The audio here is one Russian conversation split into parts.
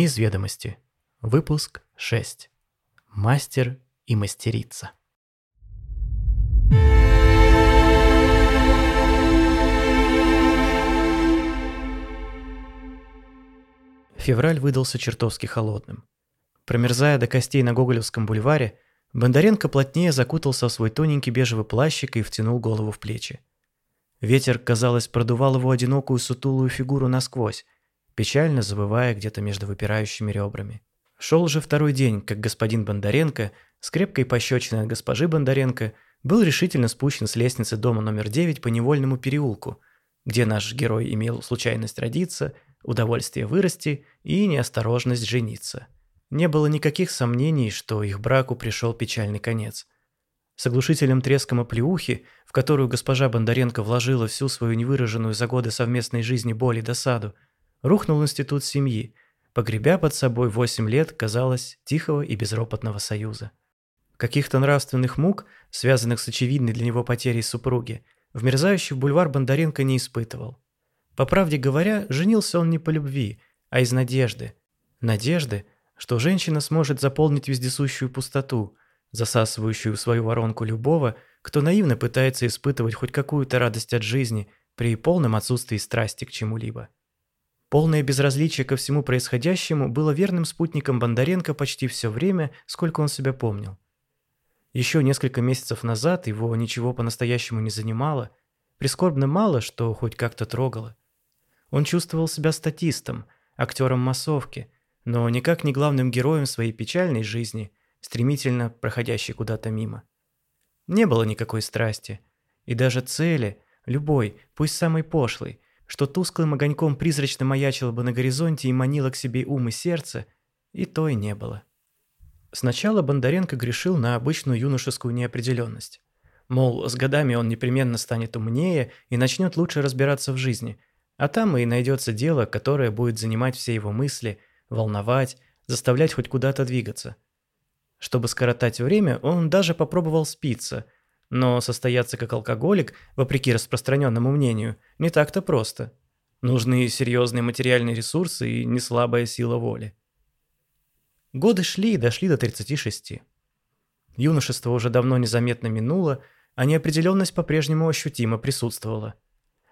Дни из ведомости. Выпуск 6. Мастер и мастерица. Февраль выдался чертовски холодным. Промерзая до костей на Гоголевском бульваре, Бондаренко плотнее закутался в свой тоненький бежевый плащик и втянул голову в плечи. Ветер, казалось, продувал его одинокую сутулую фигуру насквозь, печально забывая где-то между выпирающими ребрами. Шел же второй день, как господин Бондаренко, с крепкой пощечиной от госпожи Бондаренко, был решительно спущен с лестницы дома номер 9 по невольному переулку, где наш герой имел случайность родиться, удовольствие вырасти и неосторожность жениться. Не было никаких сомнений, что их браку пришел печальный конец. С оглушительным треском оплеухи, в которую госпожа Бондаренко вложила всю свою невыраженную за годы совместной жизни боль и досаду, рухнул институт семьи, погребя под собой восемь лет, казалось, тихого и безропотного союза. Каких-то нравственных мук, связанных с очевидной для него потерей супруги, в мерзающий бульвар Бондаренко не испытывал. По правде говоря, женился он не по любви, а из надежды. Надежды, что женщина сможет заполнить вездесущую пустоту, засасывающую в свою воронку любого, кто наивно пытается испытывать хоть какую-то радость от жизни при полном отсутствии страсти к чему-либо. Полное безразличие ко всему происходящему было верным спутником Бондаренко почти все время, сколько он себя помнил. Еще несколько месяцев назад его ничего по-настоящему не занимало, прискорбно мало, что хоть как-то трогало. Он чувствовал себя статистом, актером массовки, но никак не главным героем своей печальной жизни, стремительно проходящей куда-то мимо. Не было никакой страсти, и даже цели, любой, пусть самой пошлой, что тусклым огоньком призрачно маячило бы на горизонте и манило к себе ум и сердце, и то и не было. Сначала Бондаренко грешил на обычную юношескую неопределенность. Мол, с годами он непременно станет умнее и начнет лучше разбираться в жизни, а там и найдется дело, которое будет занимать все его мысли, волновать, заставлять хоть куда-то двигаться. Чтобы скоротать время, он даже попробовал спиться – но состояться как алкоголик, вопреки распространенному мнению, не так-то просто. Нужны серьезные материальные ресурсы и не слабая сила воли. Годы шли и дошли до 36. Юношество уже давно незаметно минуло, а неопределенность по-прежнему ощутимо присутствовала.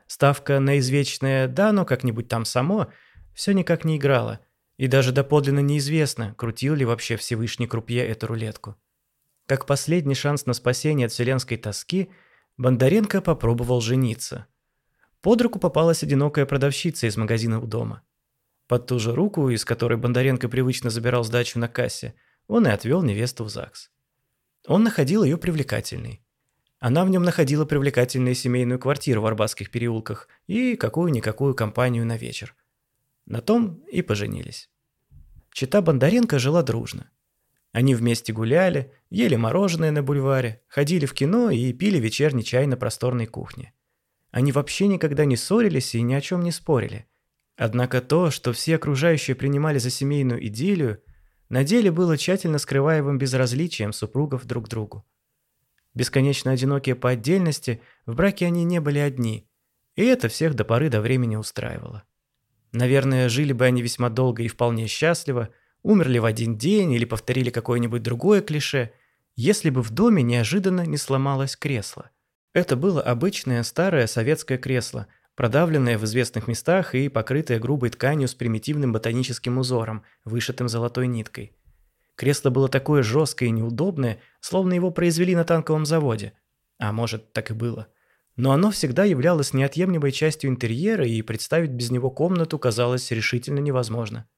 Ставка на извечное «да, но как-нибудь там само» все никак не играла, и даже доподлинно неизвестно, крутил ли вообще Всевышний Крупье эту рулетку. Как последний шанс на спасение от вселенской тоски, Бондаренко попробовал жениться. Под руку попалась одинокая продавщица из магазина у дома. Под ту же руку, из которой Бондаренко привычно забирал сдачу на кассе, он и отвел невесту в ЗАГС. Он находил ее привлекательной. Она в нем находила привлекательную семейную квартиру в Арбатских переулках и какую-никакую компанию на вечер. На том и поженились. Чита Бондаренко жила дружно. Они вместе гуляли, ели мороженое на бульваре, ходили в кино и пили вечерний чай на просторной кухне. Они вообще никогда не ссорились и ни о чем не спорили. Однако то, что все окружающие принимали за семейную идиллию, на деле было тщательно скрываемым безразличием супругов друг к другу. Бесконечно одинокие по отдельности, в браке они не были одни, и это всех до поры до времени устраивало. Наверное, жили бы они весьма долго и вполне счастливо – умерли в один день или повторили какое-нибудь другое клише, если бы в доме неожиданно не сломалось кресло. Это было обычное старое советское кресло, продавленное в известных местах и покрытое грубой тканью с примитивным ботаническим узором, вышитым золотой ниткой. Кресло было такое жесткое и неудобное, словно его произвели на танковом заводе. А может, так и было. Но оно всегда являлось неотъемлемой частью интерьера, и представить без него комнату казалось решительно невозможно.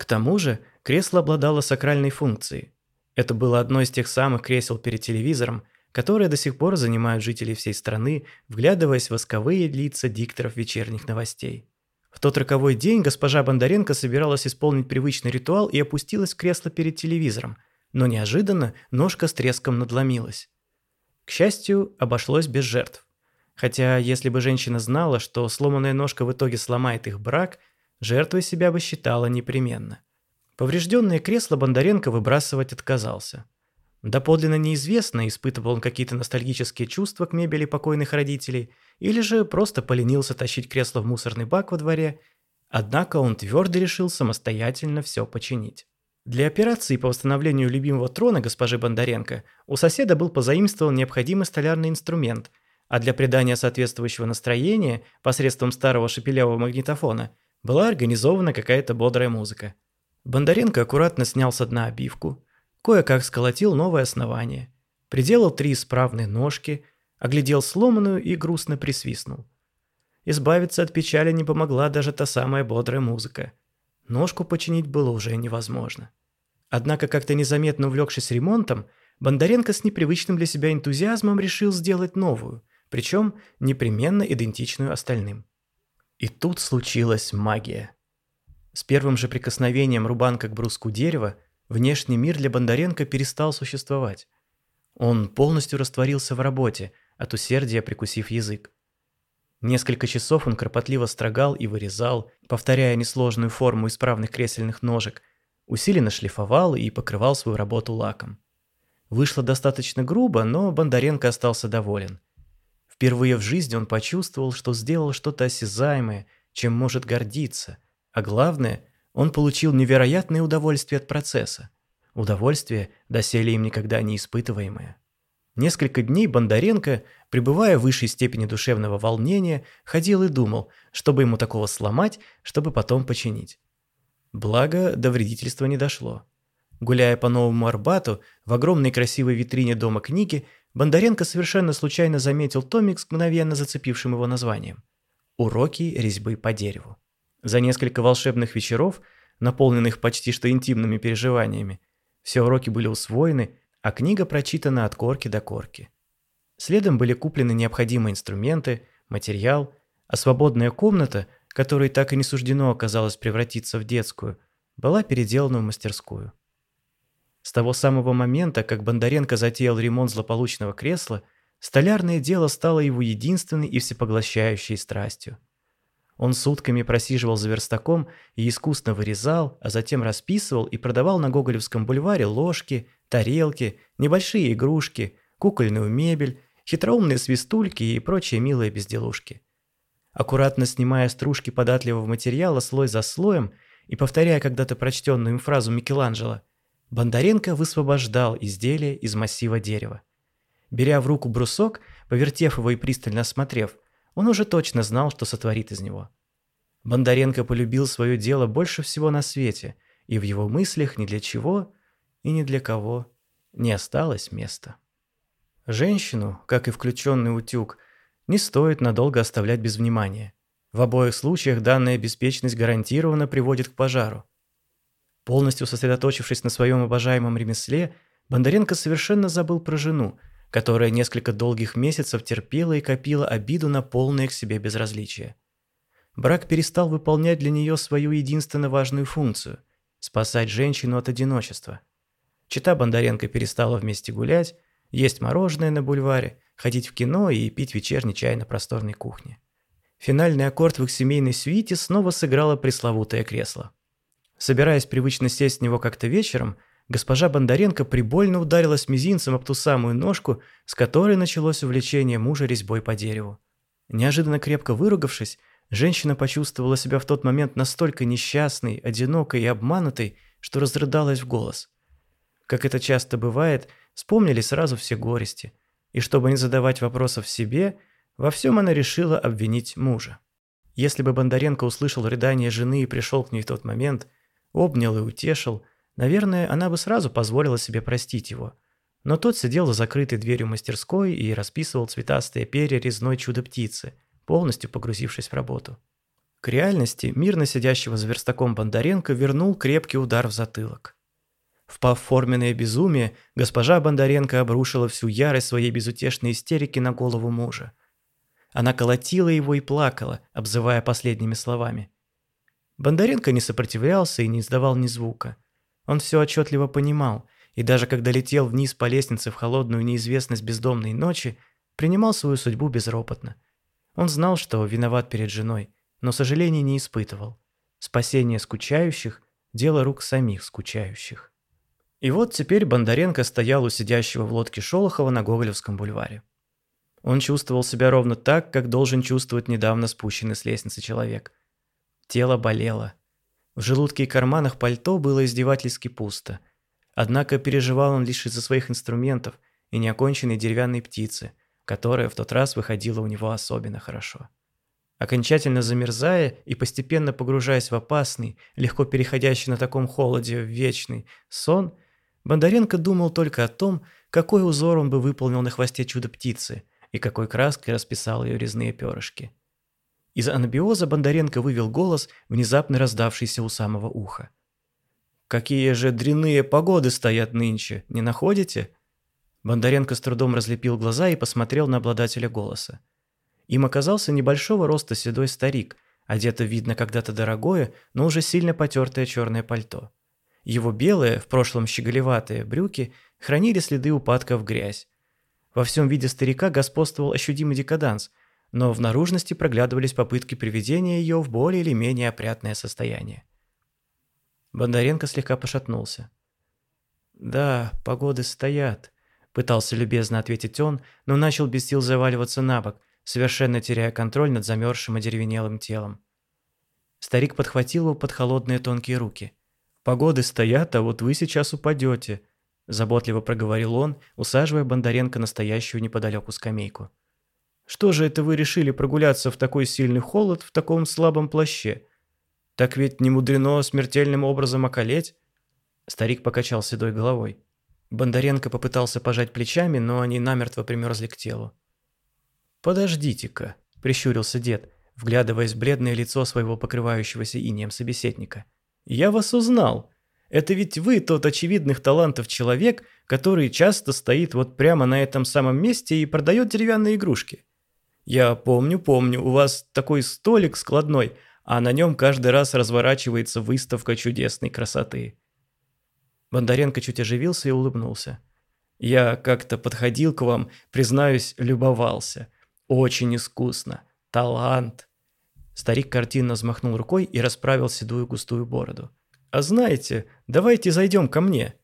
К тому же кресло обладало сакральной функцией. Это было одно из тех самых кресел перед телевизором, которые до сих пор занимают жителей всей страны, вглядываясь в восковые лица дикторов вечерних новостей. В тот роковой день госпожа Бондаренко собиралась исполнить привычный ритуал и опустилась в кресло перед телевизором, но неожиданно ножка с треском надломилась. К счастью, обошлось без жертв. Хотя, если бы женщина знала, что сломанная ножка в итоге сломает их брак – жертвой себя бы считала непременно. Поврежденное кресло Бондаренко выбрасывать отказался. Доподлинно неизвестно, испытывал он какие-то ностальгические чувства к мебели покойных родителей, или же просто поленился тащить кресло в мусорный бак во дворе, Однако он твердо решил самостоятельно все починить. Для операции по восстановлению любимого трона госпожи Бондаренко у соседа был позаимствован необходимый столярный инструмент, а для придания соответствующего настроения посредством старого шепелявого магнитофона была организована какая-то бодрая музыка. Бондаренко аккуратно снял с дна обивку, кое-как сколотил новое основание, приделал три исправные ножки, оглядел сломанную и грустно присвистнул. Избавиться от печали не помогла даже та самая бодрая музыка. Ножку починить было уже невозможно. Однако, как-то незаметно увлекшись ремонтом, Бондаренко с непривычным для себя энтузиазмом решил сделать новую, причем непременно идентичную остальным. И тут случилась магия. С первым же прикосновением рубанка к бруску дерева внешний мир для Бондаренко перестал существовать. Он полностью растворился в работе, от усердия прикусив язык. Несколько часов он кропотливо строгал и вырезал, повторяя несложную форму исправных кресельных ножек, усиленно шлифовал и покрывал свою работу лаком. Вышло достаточно грубо, но Бондаренко остался доволен. Впервые в жизни он почувствовал, что сделал что-то осязаемое, чем может гордиться, а главное, он получил невероятное удовольствие от процесса. Удовольствие, доселе им никогда не испытываемое. Несколько дней Бондаренко, пребывая в высшей степени душевного волнения, ходил и думал, чтобы ему такого сломать, чтобы потом починить. Благо, до вредительства не дошло. Гуляя по Новому Арбату, в огромной красивой витрине Дома книги, Бондаренко совершенно случайно заметил томик с мгновенно зацепившим его названием «Уроки резьбы по дереву». За несколько волшебных вечеров, наполненных почти что интимными переживаниями, все уроки были усвоены, а книга прочитана от корки до корки. Следом были куплены необходимые инструменты, материал, а свободная комната, которой так и не суждено оказалось превратиться в детскую, была переделана в мастерскую. С того самого момента, как Бондаренко затеял ремонт злополучного кресла, столярное дело стало его единственной и всепоглощающей страстью. Он сутками просиживал за верстаком и искусно вырезал, а затем расписывал и продавал на Гоголевском бульваре ложки, тарелки, небольшие игрушки, кукольную мебель, хитроумные свистульки и прочие милые безделушки. Аккуратно снимая стружки податливого материала слой за слоем и повторяя когда-то прочтенную им фразу Микеланджело, Бондаренко высвобождал изделие из массива дерева. Беря в руку брусок, повертев его и пристально осмотрев, он уже точно знал, что сотворит из него. Бондаренко полюбил свое дело больше всего на свете, и в его мыслях ни для чего и ни для кого не осталось места. Женщину, как и включенный утюг, не стоит надолго оставлять без внимания. В обоих случаях данная беспечность гарантированно приводит к пожару. Полностью сосредоточившись на своем обожаемом ремесле, Бондаренко совершенно забыл про жену, которая несколько долгих месяцев терпела и копила обиду на полное к себе безразличие. Брак перестал выполнять для нее свою единственно важную функцию – спасать женщину от одиночества. Чита Бондаренко перестала вместе гулять, есть мороженое на бульваре, ходить в кино и пить вечерний чай на просторной кухне. Финальный аккорд в их семейной свите снова сыграло пресловутое кресло. Собираясь привычно сесть в него как-то вечером, госпожа Бондаренко прибольно ударилась мизинцем об ту самую ножку, с которой началось увлечение мужа резьбой по дереву. Неожиданно крепко выругавшись, женщина почувствовала себя в тот момент настолько несчастной, одинокой и обманутой, что разрыдалась в голос. Как это часто бывает, вспомнили сразу все горести, и чтобы не задавать вопросов себе, во всем она решила обвинить мужа. Если бы Бондаренко услышал рыдание жены и пришел к ней в тот момент – обнял и утешил, наверное, она бы сразу позволила себе простить его. Но тот сидел за закрытой дверью мастерской и расписывал цветастые перья резной чудо-птицы, полностью погрузившись в работу. К реальности мирно сидящего за верстаком Бондаренко вернул крепкий удар в затылок. В форменное безумие, госпожа Бондаренко обрушила всю ярость своей безутешной истерики на голову мужа. Она колотила его и плакала, обзывая последними словами. Бондаренко не сопротивлялся и не издавал ни звука. Он все отчетливо понимал, и даже когда летел вниз по лестнице в холодную неизвестность бездомной ночи, принимал свою судьбу безропотно. Он знал, что виноват перед женой, но сожаления не испытывал. Спасение скучающих – дело рук самих скучающих. И вот теперь Бондаренко стоял у сидящего в лодке Шолохова на Гоголевском бульваре. Он чувствовал себя ровно так, как должен чувствовать недавно спущенный с лестницы человек – Тело болело. В желудке и карманах пальто было издевательски пусто. Однако переживал он лишь из-за своих инструментов и неоконченной деревянной птицы, которая в тот раз выходила у него особенно хорошо. Окончательно замерзая и постепенно погружаясь в опасный, легко переходящий на таком холоде в вечный сон, Бондаренко думал только о том, какой узор он бы выполнил на хвосте чудо-птицы и какой краской расписал ее резные перышки. Из анабиоза Бондаренко вывел голос, внезапно раздавшийся у самого уха. «Какие же дрянные погоды стоят нынче, не находите?» Бондаренко с трудом разлепил глаза и посмотрел на обладателя голоса. Им оказался небольшого роста седой старик, одето видно когда-то дорогое, но уже сильно потертое черное пальто. Его белые, в прошлом щеголеватые, брюки хранили следы упадка в грязь. Во всем виде старика господствовал ощутимый декаданс, но в наружности проглядывались попытки приведения ее в более или менее опрятное состояние. Бондаренко слегка пошатнулся. «Да, погоды стоят», — пытался любезно ответить он, но начал без сил заваливаться на бок, совершенно теряя контроль над замерзшим одеревенелым телом. Старик подхватил его под холодные тонкие руки. «Погоды стоят, а вот вы сейчас упадете», – заботливо проговорил он, усаживая Бондаренко на стоящую неподалеку скамейку. «Что же это вы решили прогуляться в такой сильный холод в таком слабом плаще? Так ведь не мудрено смертельным образом околеть?» Старик покачал седой головой. Бондаренко попытался пожать плечами, но они намертво примерзли к телу. «Подождите-ка», – прищурился дед, вглядываясь в бледное лицо своего покрывающегося инеем собеседника. «Я вас узнал. Это ведь вы тот очевидных талантов человек, который часто стоит вот прямо на этом самом месте и продает деревянные игрушки. Я помню, помню, у вас такой столик складной, а на нем каждый раз разворачивается выставка чудесной красоты». Бондаренко чуть оживился и улыбнулся. «Я как-то подходил к вам, признаюсь, любовался». Очень искусно. Талант. Старик картинно взмахнул рукой и расправил седую густую бороду. «А знаете, давайте зайдем ко мне».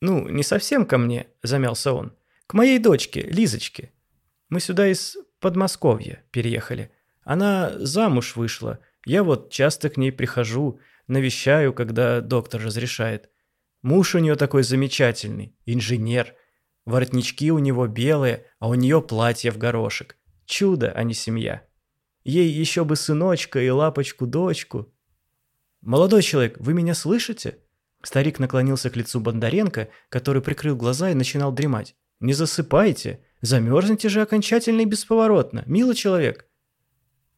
«Ну, не совсем ко мне», – замялся он. «К моей дочке, Лизочке. Мы сюда из Подмосковья переехали. Она замуж вышла. Я вот часто к ней прихожу, навещаю, когда доктор разрешает. Муж у нее такой замечательный, инженер. Воротнички у него белые, а у нее платье в горошек. Чудо, а не семья. Ей еще бы сыночка и лапочку-дочку. «Молодой человек, вы меня слышите?» Старик наклонился к лицу Бондаренко, который прикрыл глаза и начинал дремать. «Не засыпайте! Замерзнете же окончательно и бесповоротно, милый человек!»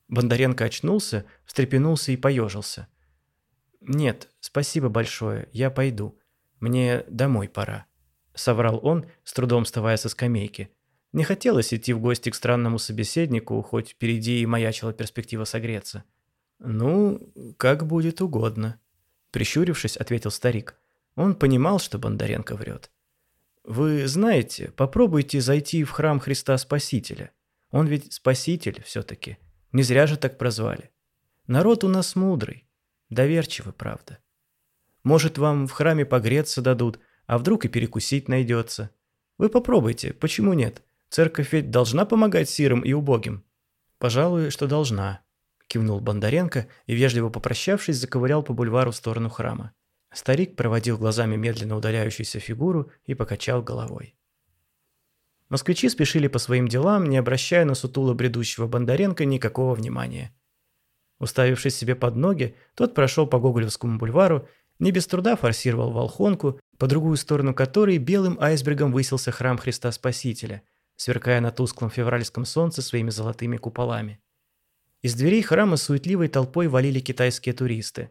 Бондаренко очнулся, встрепенулся и поежился. «Нет, спасибо большое, я пойду. Мне домой пора», — соврал он, с трудом вставая со скамейки. Не хотелось идти в гости к странному собеседнику, хоть впереди и маячила перспектива согреться. «Ну, как будет угодно», – прищурившись, ответил старик. Он понимал, что Бондаренко врет. «Вы знаете, попробуйте зайти в храм Христа Спасителя. Он ведь Спаситель все-таки. Не зря же так прозвали. Народ у нас мудрый, доверчивый, правда. Может, вам в храме погреться дадут, а вдруг и перекусить найдется. Вы попробуйте, почему нет?» Церковь ведь должна помогать сирым и убогим?» «Пожалуй, что должна», – кивнул Бондаренко и, вежливо попрощавшись, заковырял по бульвару в сторону храма. Старик проводил глазами медленно удаляющуюся фигуру и покачал головой. Москвичи спешили по своим делам, не обращая на сутуло бредущего Бондаренко никакого внимания. Уставившись себе под ноги, тот прошел по Гоголевскому бульвару, не без труда форсировал Волхонку, по другую сторону которой белым айсбергом высился храм Христа Спасителя – сверкая на тусклом февральском солнце своими золотыми куполами. Из дверей храма суетливой толпой валили китайские туристы.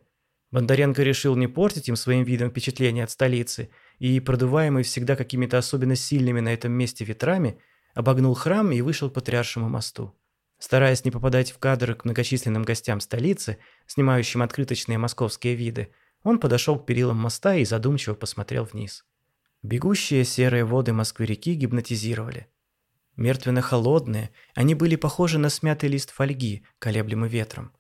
Бондаренко решил не портить им своим видом впечатление от столицы и, продуваемый всегда какими-то особенно сильными на этом месте ветрами, обогнул храм и вышел к Патриаршему мосту. Стараясь не попадать в кадры к многочисленным гостям столицы, снимающим открыточные московские виды, он подошел к перилам моста и задумчиво посмотрел вниз. Бегущие серые воды Москвы-реки гипнотизировали. Мертвенно-холодные, они были похожи на смятый лист фольги, колеблемый ветром.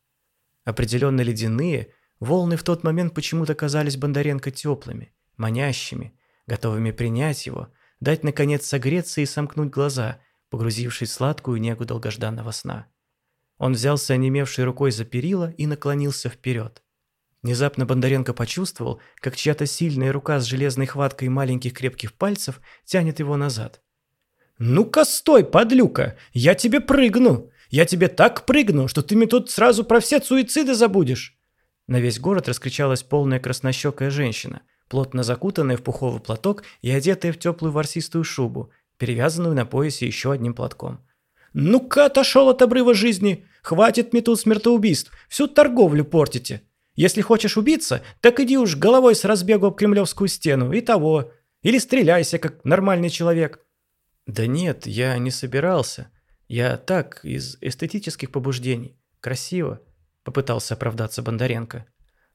Определенно ледяные, волны в тот момент почему-то казались Бондаренко теплыми, манящими, готовыми принять его, дать, наконец, согреться и сомкнуть глаза, погрузившись в сладкую негу долгожданного сна. Он взялся онемевшей рукой за перила и наклонился вперед. Внезапно Бондаренко почувствовал, как чья-то сильная рука с железной хваткой маленьких крепких пальцев тянет его назад. «Ну-ка стой, подлюка! Я тебе прыгну! Я тебе так прыгну, что ты мне тут сразу про все суициды забудешь!» На весь город раскричалась полная краснощекая женщина, плотно закутанная в пуховый платок и одетая в теплую ворсистую шубу, перевязанную на поясе еще одним платком. «Ну-ка отошел от обрыва жизни! Хватит мне смертоубийств! Всю торговлю портите! Если хочешь убиться, так иди уж головой с разбегу об кремлевскую стену и того. Или стреляйся, как нормальный человек». «Да нет, я не собирался. Я так, из эстетических побуждений. Красиво», — попытался оправдаться Бондаренко.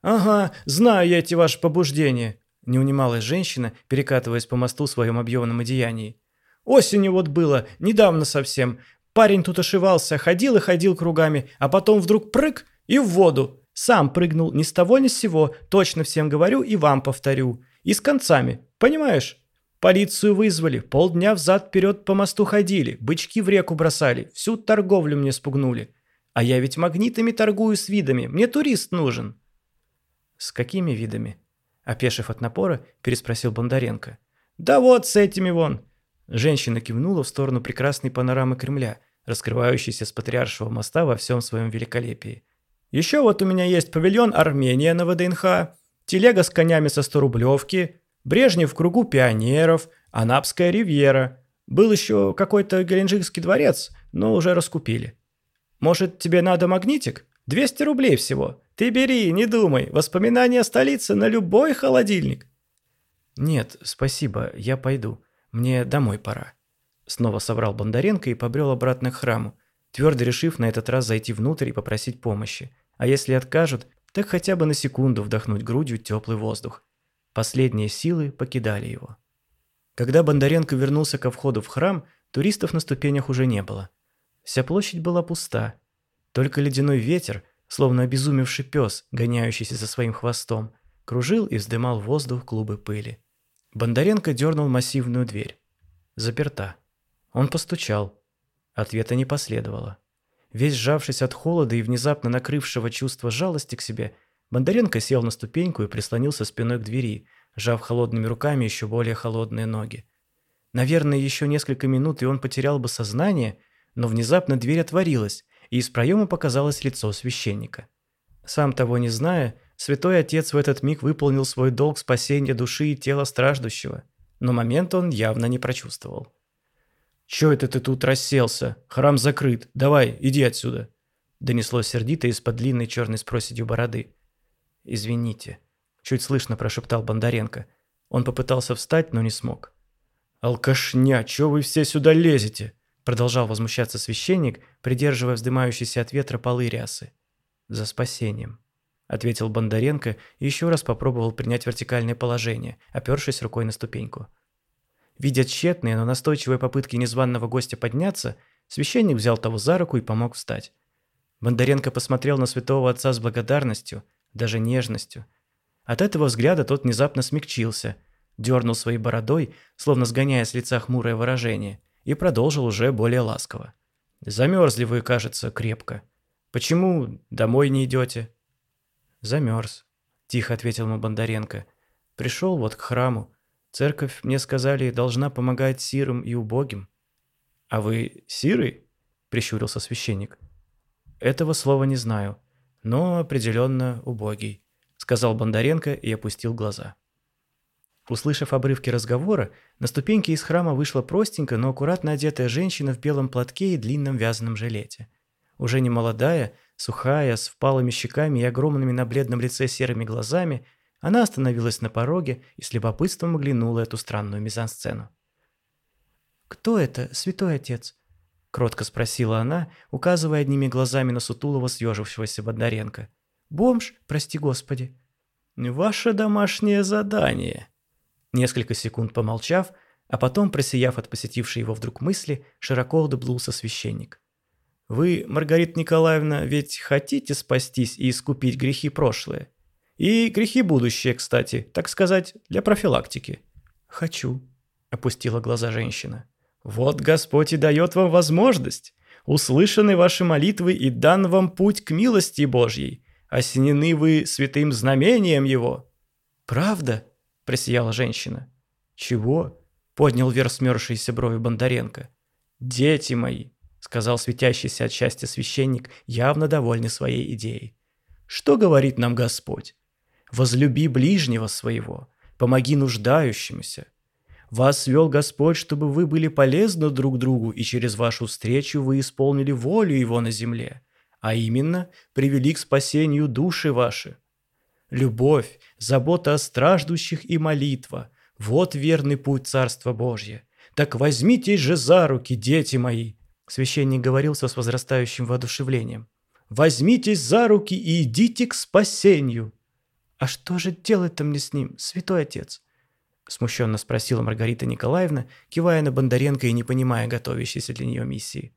«Ага, знаю я эти ваши побуждения», — не унималась женщина, перекатываясь по мосту в своем объемном одеянии. «Осенью вот было, недавно совсем. Парень тут ошивался, ходил и ходил кругами, а потом вдруг прыг и в воду. Сам прыгнул ни с того ни с сего, точно всем говорю и вам повторю. И с концами, понимаешь? Полицию вызвали, полдня взад-вперед по мосту ходили, бычки в реку бросали, всю торговлю мне спугнули. А я ведь магнитами торгую с видами, мне турист нужен». «С какими видами?» Опешив от напора, переспросил Бондаренко. «Да вот с этими вон!» Женщина кивнула в сторону прекрасной панорамы Кремля, раскрывающейся с Патриаршего моста во всем своем великолепии. «Еще вот у меня есть павильон Армения на ВДНХ, телега с конями со 100-рублевки, Брежнев в кругу пионеров, Анапская ривьера. Был еще какой-то Геленджикский дворец, но уже раскупили. Может, тебе надо магнитик? 200 рублей всего. Ты бери, не думай. Воспоминания столицы на любой холодильник. Нет, спасибо, я пойду. Мне домой пора. Снова собрал Бондаренко и побрел обратно к храму, твердо решив на этот раз зайти внутрь и попросить помощи. А если откажут, так хотя бы на секунду вдохнуть грудью теплый воздух. Последние силы покидали его. Когда Бондаренко вернулся ко входу в храм, туристов на ступенях уже не было. Вся площадь была пуста. Только ледяной ветер, словно обезумевший пес, гоняющийся за своим хвостом, кружил и вздымал в воздух клубы пыли. Бондаренко дернул массивную дверь. Заперта. Он постучал. Ответа не последовало. Весь сжавшись от холода и внезапно накрывшего чувство жалости к себе, Бондаренко сел на ступеньку и прислонился спиной к двери, сжав холодными руками еще более холодные ноги. Наверное, еще несколько минут, и он потерял бы сознание, но внезапно дверь отворилась, и из проема показалось лицо священника. Сам того не зная, святой отец в этот миг выполнил свой долг спасения души и тела страждущего, но момент он явно не прочувствовал. «Чё это ты тут расселся? Храм закрыт. Давай, иди отсюда!» Донеслось сердито из-под длинной черной с бороды. «Извините», – чуть слышно прошептал Бондаренко. Он попытался встать, но не смог. «Алкашня, чё вы все сюда лезете?» – продолжал возмущаться священник, придерживая вздымающиеся от ветра полы рясы. «За спасением», – ответил Бондаренко и еще раз попробовал принять вертикальное положение, опершись рукой на ступеньку. Видя тщетные, но настойчивые попытки незваного гостя подняться, священник взял того за руку и помог встать. Бондаренко посмотрел на святого отца с благодарностью – даже нежностью. От этого взгляда тот внезапно смягчился, дернул своей бородой, словно сгоняя с лица хмурое выражение, и продолжил уже более ласково. «Замерзли вы, кажется, крепко. Почему домой не идете?» «Замерз», – тихо ответил ему Бондаренко. «Пришел вот к храму. Церковь, мне сказали, должна помогать сирым и убогим». «А вы сирый?» – прищурился священник. «Этого слова не знаю но определенно убогий», — сказал Бондаренко и опустил глаза. Услышав обрывки разговора, на ступеньке из храма вышла простенькая, но аккуратно одетая женщина в белом платке и длинном вязаном жилете. Уже не молодая, сухая, с впалыми щеками и огромными на бледном лице серыми глазами, она остановилась на пороге и с любопытством оглянула эту странную мизансцену. «Кто это, святой отец?» – кротко спросила она, указывая одними глазами на сутулого съежившегося Бондаренко. «Бомж, прости господи». «Ваше домашнее задание». Несколько секунд помолчав, а потом, просияв от посетившей его вдруг мысли, широко улыбнулся священник. «Вы, Маргарита Николаевна, ведь хотите спастись и искупить грехи прошлые? И грехи будущие, кстати, так сказать, для профилактики». «Хочу», – опустила глаза женщина. Вот Господь и дает вам возможность. услышаны ваши молитвы и дан вам путь к милости Божьей. Осенены вы святым знамением его». «Правда?» – просияла женщина. «Чего?» – поднял вверх смерзшиеся брови Бондаренко. «Дети мои», – сказал светящийся от счастья священник, явно довольный своей идеей. «Что говорит нам Господь? Возлюби ближнего своего, помоги нуждающемуся, вас вел Господь, чтобы вы были полезны друг другу, и через вашу встречу вы исполнили волю Его на земле, а именно привели к спасению души ваши. Любовь, забота о страждущих и молитва – вот верный путь Царства Божье. Так возьмитесь же за руки, дети мои!» Священник говорил со с возрастающим воодушевлением. «Возьмитесь за руки и идите к спасению!» «А что же делать-то мне с ним, святой отец?» Смущенно спросила Маргарита Николаевна, кивая на Бондаренко и не понимая готовящейся для нее миссии.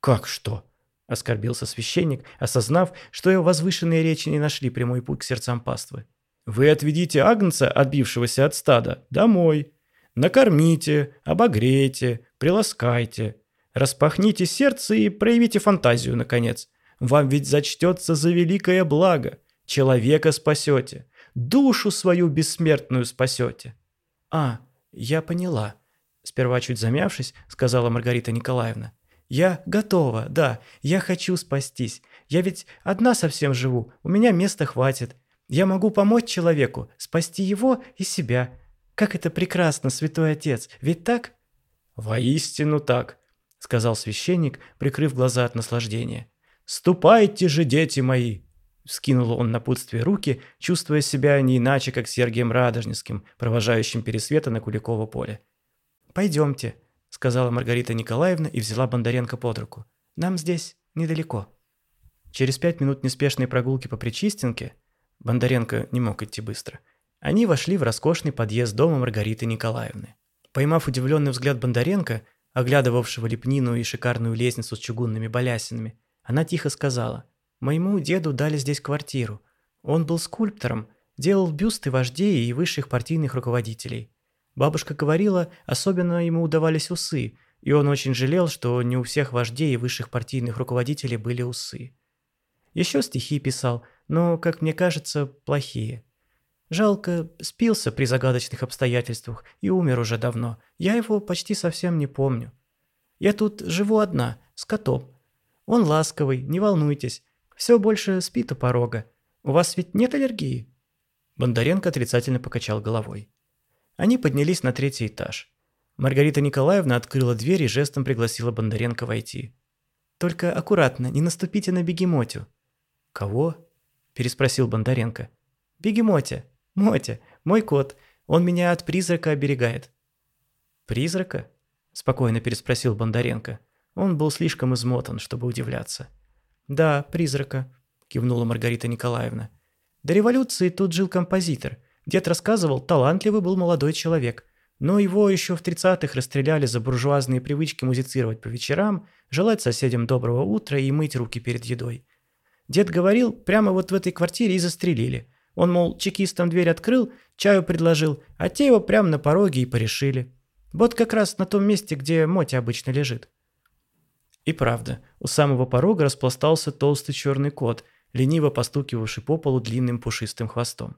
«Как что?» – оскорбился священник, осознав, что его возвышенные речи не нашли прямой путь к сердцам паствы. «Вы отведите агнца, отбившегося от стада, домой. Накормите, обогрейте, приласкайте. Распахните сердце и проявите фантазию, наконец. Вам ведь зачтется за великое благо. Человека спасете. Душу свою бессмертную спасете». «А, я поняла», – сперва чуть замявшись, сказала Маргарита Николаевна. «Я готова, да, я хочу спастись. Я ведь одна совсем живу, у меня места хватит. Я могу помочь человеку, спасти его и себя. Как это прекрасно, святой отец, ведь так?» «Воистину так», – сказал священник, прикрыв глаза от наслаждения. «Ступайте же, дети мои, Вскинул он напутствие руки, чувствуя себя не иначе, как Сергием Радожневским, провожающим Пересвета на Куликово поле. «Пойдемте», — сказала Маргарита Николаевна и взяла Бондаренко под руку. «Нам здесь недалеко». Через пять минут неспешной прогулки по Причистенке Бондаренко не мог идти быстро. Они вошли в роскошный подъезд дома Маргариты Николаевны. Поймав удивленный взгляд Бондаренко, оглядывавшего лепнину и шикарную лестницу с чугунными балясинами, она тихо сказала – Моему деду дали здесь квартиру. Он был скульптором, делал бюсты вождей и высших партийных руководителей. Бабушка говорила, особенно ему удавались усы, и он очень жалел, что не у всех вождей и высших партийных руководителей были усы. Еще стихи писал, но, как мне кажется, плохие. Жалко, спился при загадочных обстоятельствах и умер уже давно. Я его почти совсем не помню. Я тут живу одна, с котом. Он ласковый, не волнуйтесь. Все больше спит у порога. У вас ведь нет аллергии?» Бондаренко отрицательно покачал головой. Они поднялись на третий этаж. Маргарита Николаевна открыла дверь и жестом пригласила Бондаренко войти. «Только аккуратно, не наступите на бегемотю». «Кого?» – переспросил Бондаренко. «Бегемотя. Мотя. Мой кот. Он меня от призрака оберегает». «Призрака?» – спокойно переспросил Бондаренко. Он был слишком измотан, чтобы удивляться. «Да, призрака», – кивнула Маргарита Николаевна. «До революции тут жил композитор. Дед рассказывал, талантливый был молодой человек. Но его еще в 30-х расстреляли за буржуазные привычки музицировать по вечерам, желать соседям доброго утра и мыть руки перед едой. Дед говорил, прямо вот в этой квартире и застрелили. Он, мол, чекистам дверь открыл, чаю предложил, а те его прямо на пороге и порешили. Вот как раз на том месте, где Мотя обычно лежит. И правда, у самого порога распластался толстый черный кот, лениво постукивавший по полу длинным пушистым хвостом.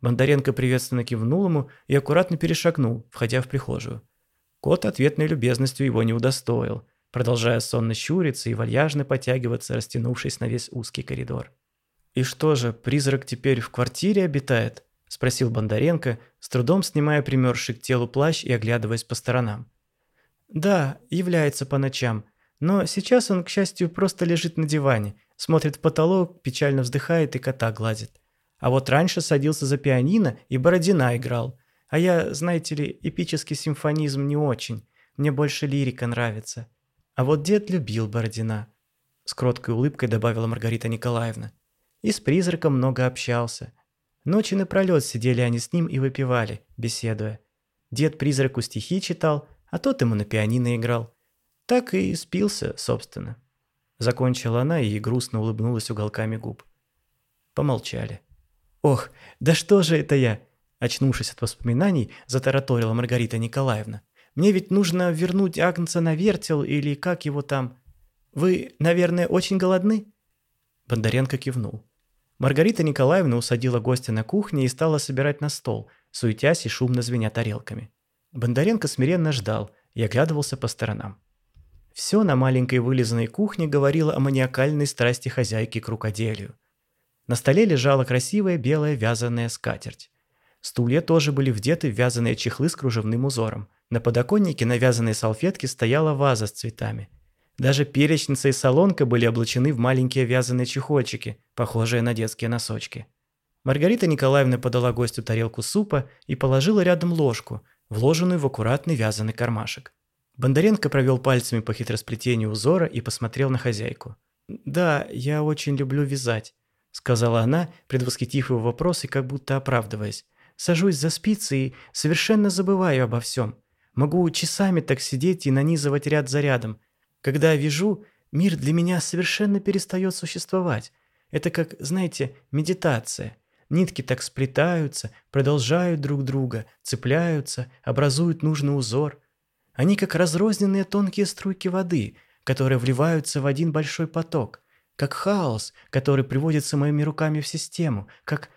Бондаренко приветственно кивнул ему и аккуратно перешагнул, входя в прихожую. Кот ответной любезностью его не удостоил, продолжая сонно щуриться и вальяжно потягиваться, растянувшись на весь узкий коридор. «И что же, призрак теперь в квартире обитает?» – спросил Бондаренко, с трудом снимая примерзший к телу плащ и оглядываясь по сторонам. «Да, является по ночам», но сейчас он, к счастью, просто лежит на диване, смотрит в потолок, печально вздыхает и кота гладит. А вот раньше садился за пианино и Бородина играл. А я, знаете ли, эпический симфонизм не очень. Мне больше лирика нравится. А вот дед любил Бородина. С кроткой улыбкой добавила Маргарита Николаевна. И с призраком много общался. Ночи напролет сидели они с ним и выпивали, беседуя. Дед призраку стихи читал, а тот ему на пианино играл. Так и спился, собственно. Закончила она и грустно улыбнулась уголками губ. Помолчали. «Ох, да что же это я?» Очнувшись от воспоминаний, затараторила Маргарита Николаевна. «Мне ведь нужно вернуть Агнца на вертел или как его там...» Вы, наверное, очень голодны?» Бондаренко кивнул. Маргарита Николаевна усадила гостя на кухне и стала собирать на стол, суетясь и шумно звеня тарелками. Бондаренко смиренно ждал и оглядывался по сторонам. Все на маленькой вылизанной кухне говорило о маниакальной страсти хозяйки к рукоделию. На столе лежала красивая белая вязаная скатерть. Стулья тоже были вдеты в вязаные чехлы с кружевным узором. На подоконнике на вязаной салфетке стояла ваза с цветами. Даже перечница и солонка были облачены в маленькие вязаные чехольчики, похожие на детские носочки. Маргарита Николаевна подала гостю тарелку супа и положила рядом ложку, вложенную в аккуратный вязаный кармашек. Бондаренко провел пальцами по хитросплетению узора и посмотрел на хозяйку. «Да, я очень люблю вязать», — сказала она, предвосхитив его вопрос и как будто оправдываясь. «Сажусь за спицы и совершенно забываю обо всем. Могу часами так сидеть и нанизывать ряд за рядом. Когда вяжу, мир для меня совершенно перестает существовать. Это как, знаете, медитация. Нитки так сплетаются, продолжают друг друга, цепляются, образуют нужный узор — они как разрозненные тонкие струйки воды, которые вливаются в один большой поток, как хаос, который приводится моими руками в систему, как...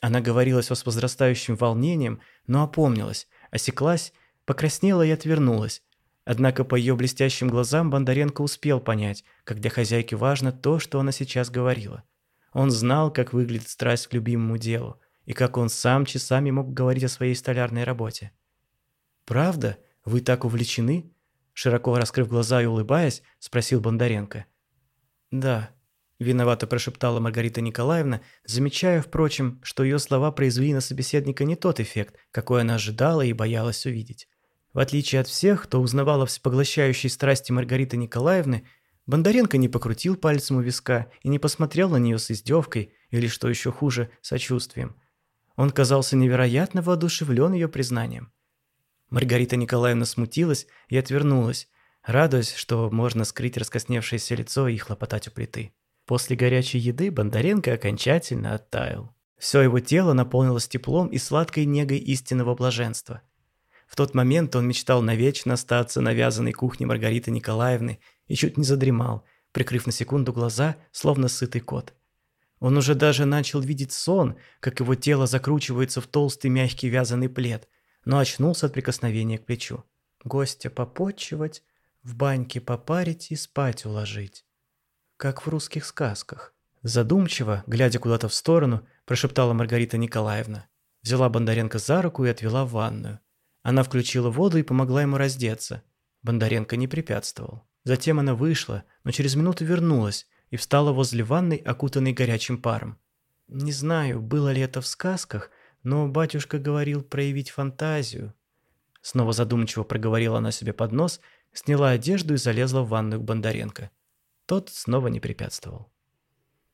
Она говорила с возрастающим волнением, но опомнилась, осеклась, покраснела и отвернулась. Однако по ее блестящим глазам Бондаренко успел понять, как для хозяйки важно то, что она сейчас говорила. Он знал, как выглядит страсть к любимому делу, и как он сам часами мог говорить о своей столярной работе. «Правда?» «Вы так увлечены?» Широко раскрыв глаза и улыбаясь, спросил Бондаренко. «Да», – виновато прошептала Маргарита Николаевна, замечая, впрочем, что ее слова произвели на собеседника не тот эффект, какой она ожидала и боялась увидеть. В отличие от всех, кто узнавал о всепоглощающей страсти Маргариты Николаевны, Бондаренко не покрутил пальцем у виска и не посмотрел на нее с издевкой или, что еще хуже, сочувствием. Он казался невероятно воодушевлен ее признанием. Маргарита Николаевна смутилась и отвернулась, радуясь, что можно скрыть раскосневшееся лицо и хлопотать у плиты. После горячей еды Бондаренко окончательно оттаял. Все его тело наполнилось теплом и сладкой негой истинного блаженства. В тот момент он мечтал навечно остаться на вязаной кухне Маргариты Николаевны и чуть не задремал, прикрыв на секунду глаза, словно сытый кот. Он уже даже начал видеть сон, как его тело закручивается в толстый мягкий вязаный плед, но очнулся от прикосновения к плечу. Гостя попотчевать, в баньке попарить и спать уложить. Как в русских сказках. Задумчиво, глядя куда-то в сторону, прошептала Маргарита Николаевна. Взяла Бондаренко за руку и отвела в ванную. Она включила воду и помогла ему раздеться. Бондаренко не препятствовал. Затем она вышла, но через минуту вернулась и встала возле ванной, окутанной горячим паром. Не знаю, было ли это в сказках, но батюшка говорил проявить фантазию. Снова задумчиво проговорила она себе под нос, сняла одежду и залезла в ванную к Бондаренко. Тот снова не препятствовал.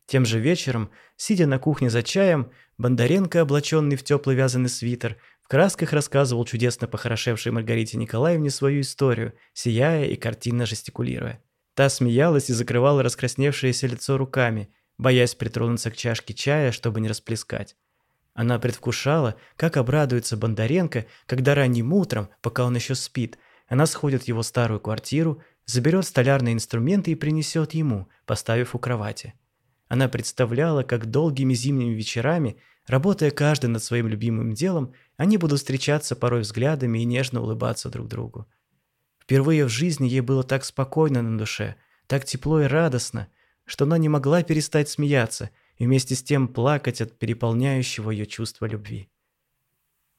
Тем же вечером, сидя на кухне за чаем, Бондаренко, облаченный в теплый вязаный свитер, в красках рассказывал чудесно похорошевшей Маргарите Николаевне свою историю, сияя и картинно жестикулируя. Та смеялась и закрывала раскрасневшееся лицо руками, боясь притронуться к чашке чая, чтобы не расплескать. Она предвкушала, как обрадуется Бондаренко, когда ранним утром, пока он еще спит, она сходит в его старую квартиру, заберет столярные инструменты и принесет ему, поставив у кровати. Она представляла, как долгими зимними вечерами, работая каждый над своим любимым делом, они будут встречаться порой взглядами и нежно улыбаться друг другу. Впервые в жизни ей было так спокойно на душе, так тепло и радостно, что она не могла перестать смеяться и вместе с тем плакать от переполняющего ее чувства любви.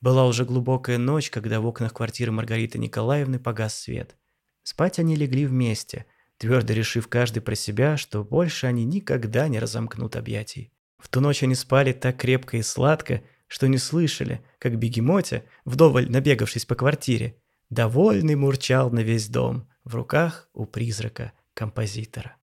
Была уже глубокая ночь, когда в окнах квартиры Маргариты Николаевны погас свет. Спать они легли вместе, твердо решив каждый про себя, что больше они никогда не разомкнут объятий. В ту ночь они спали так крепко и сладко, что не слышали, как бегемотя, вдоволь набегавшись по квартире, довольный мурчал на весь дом, в руках у призрака композитора.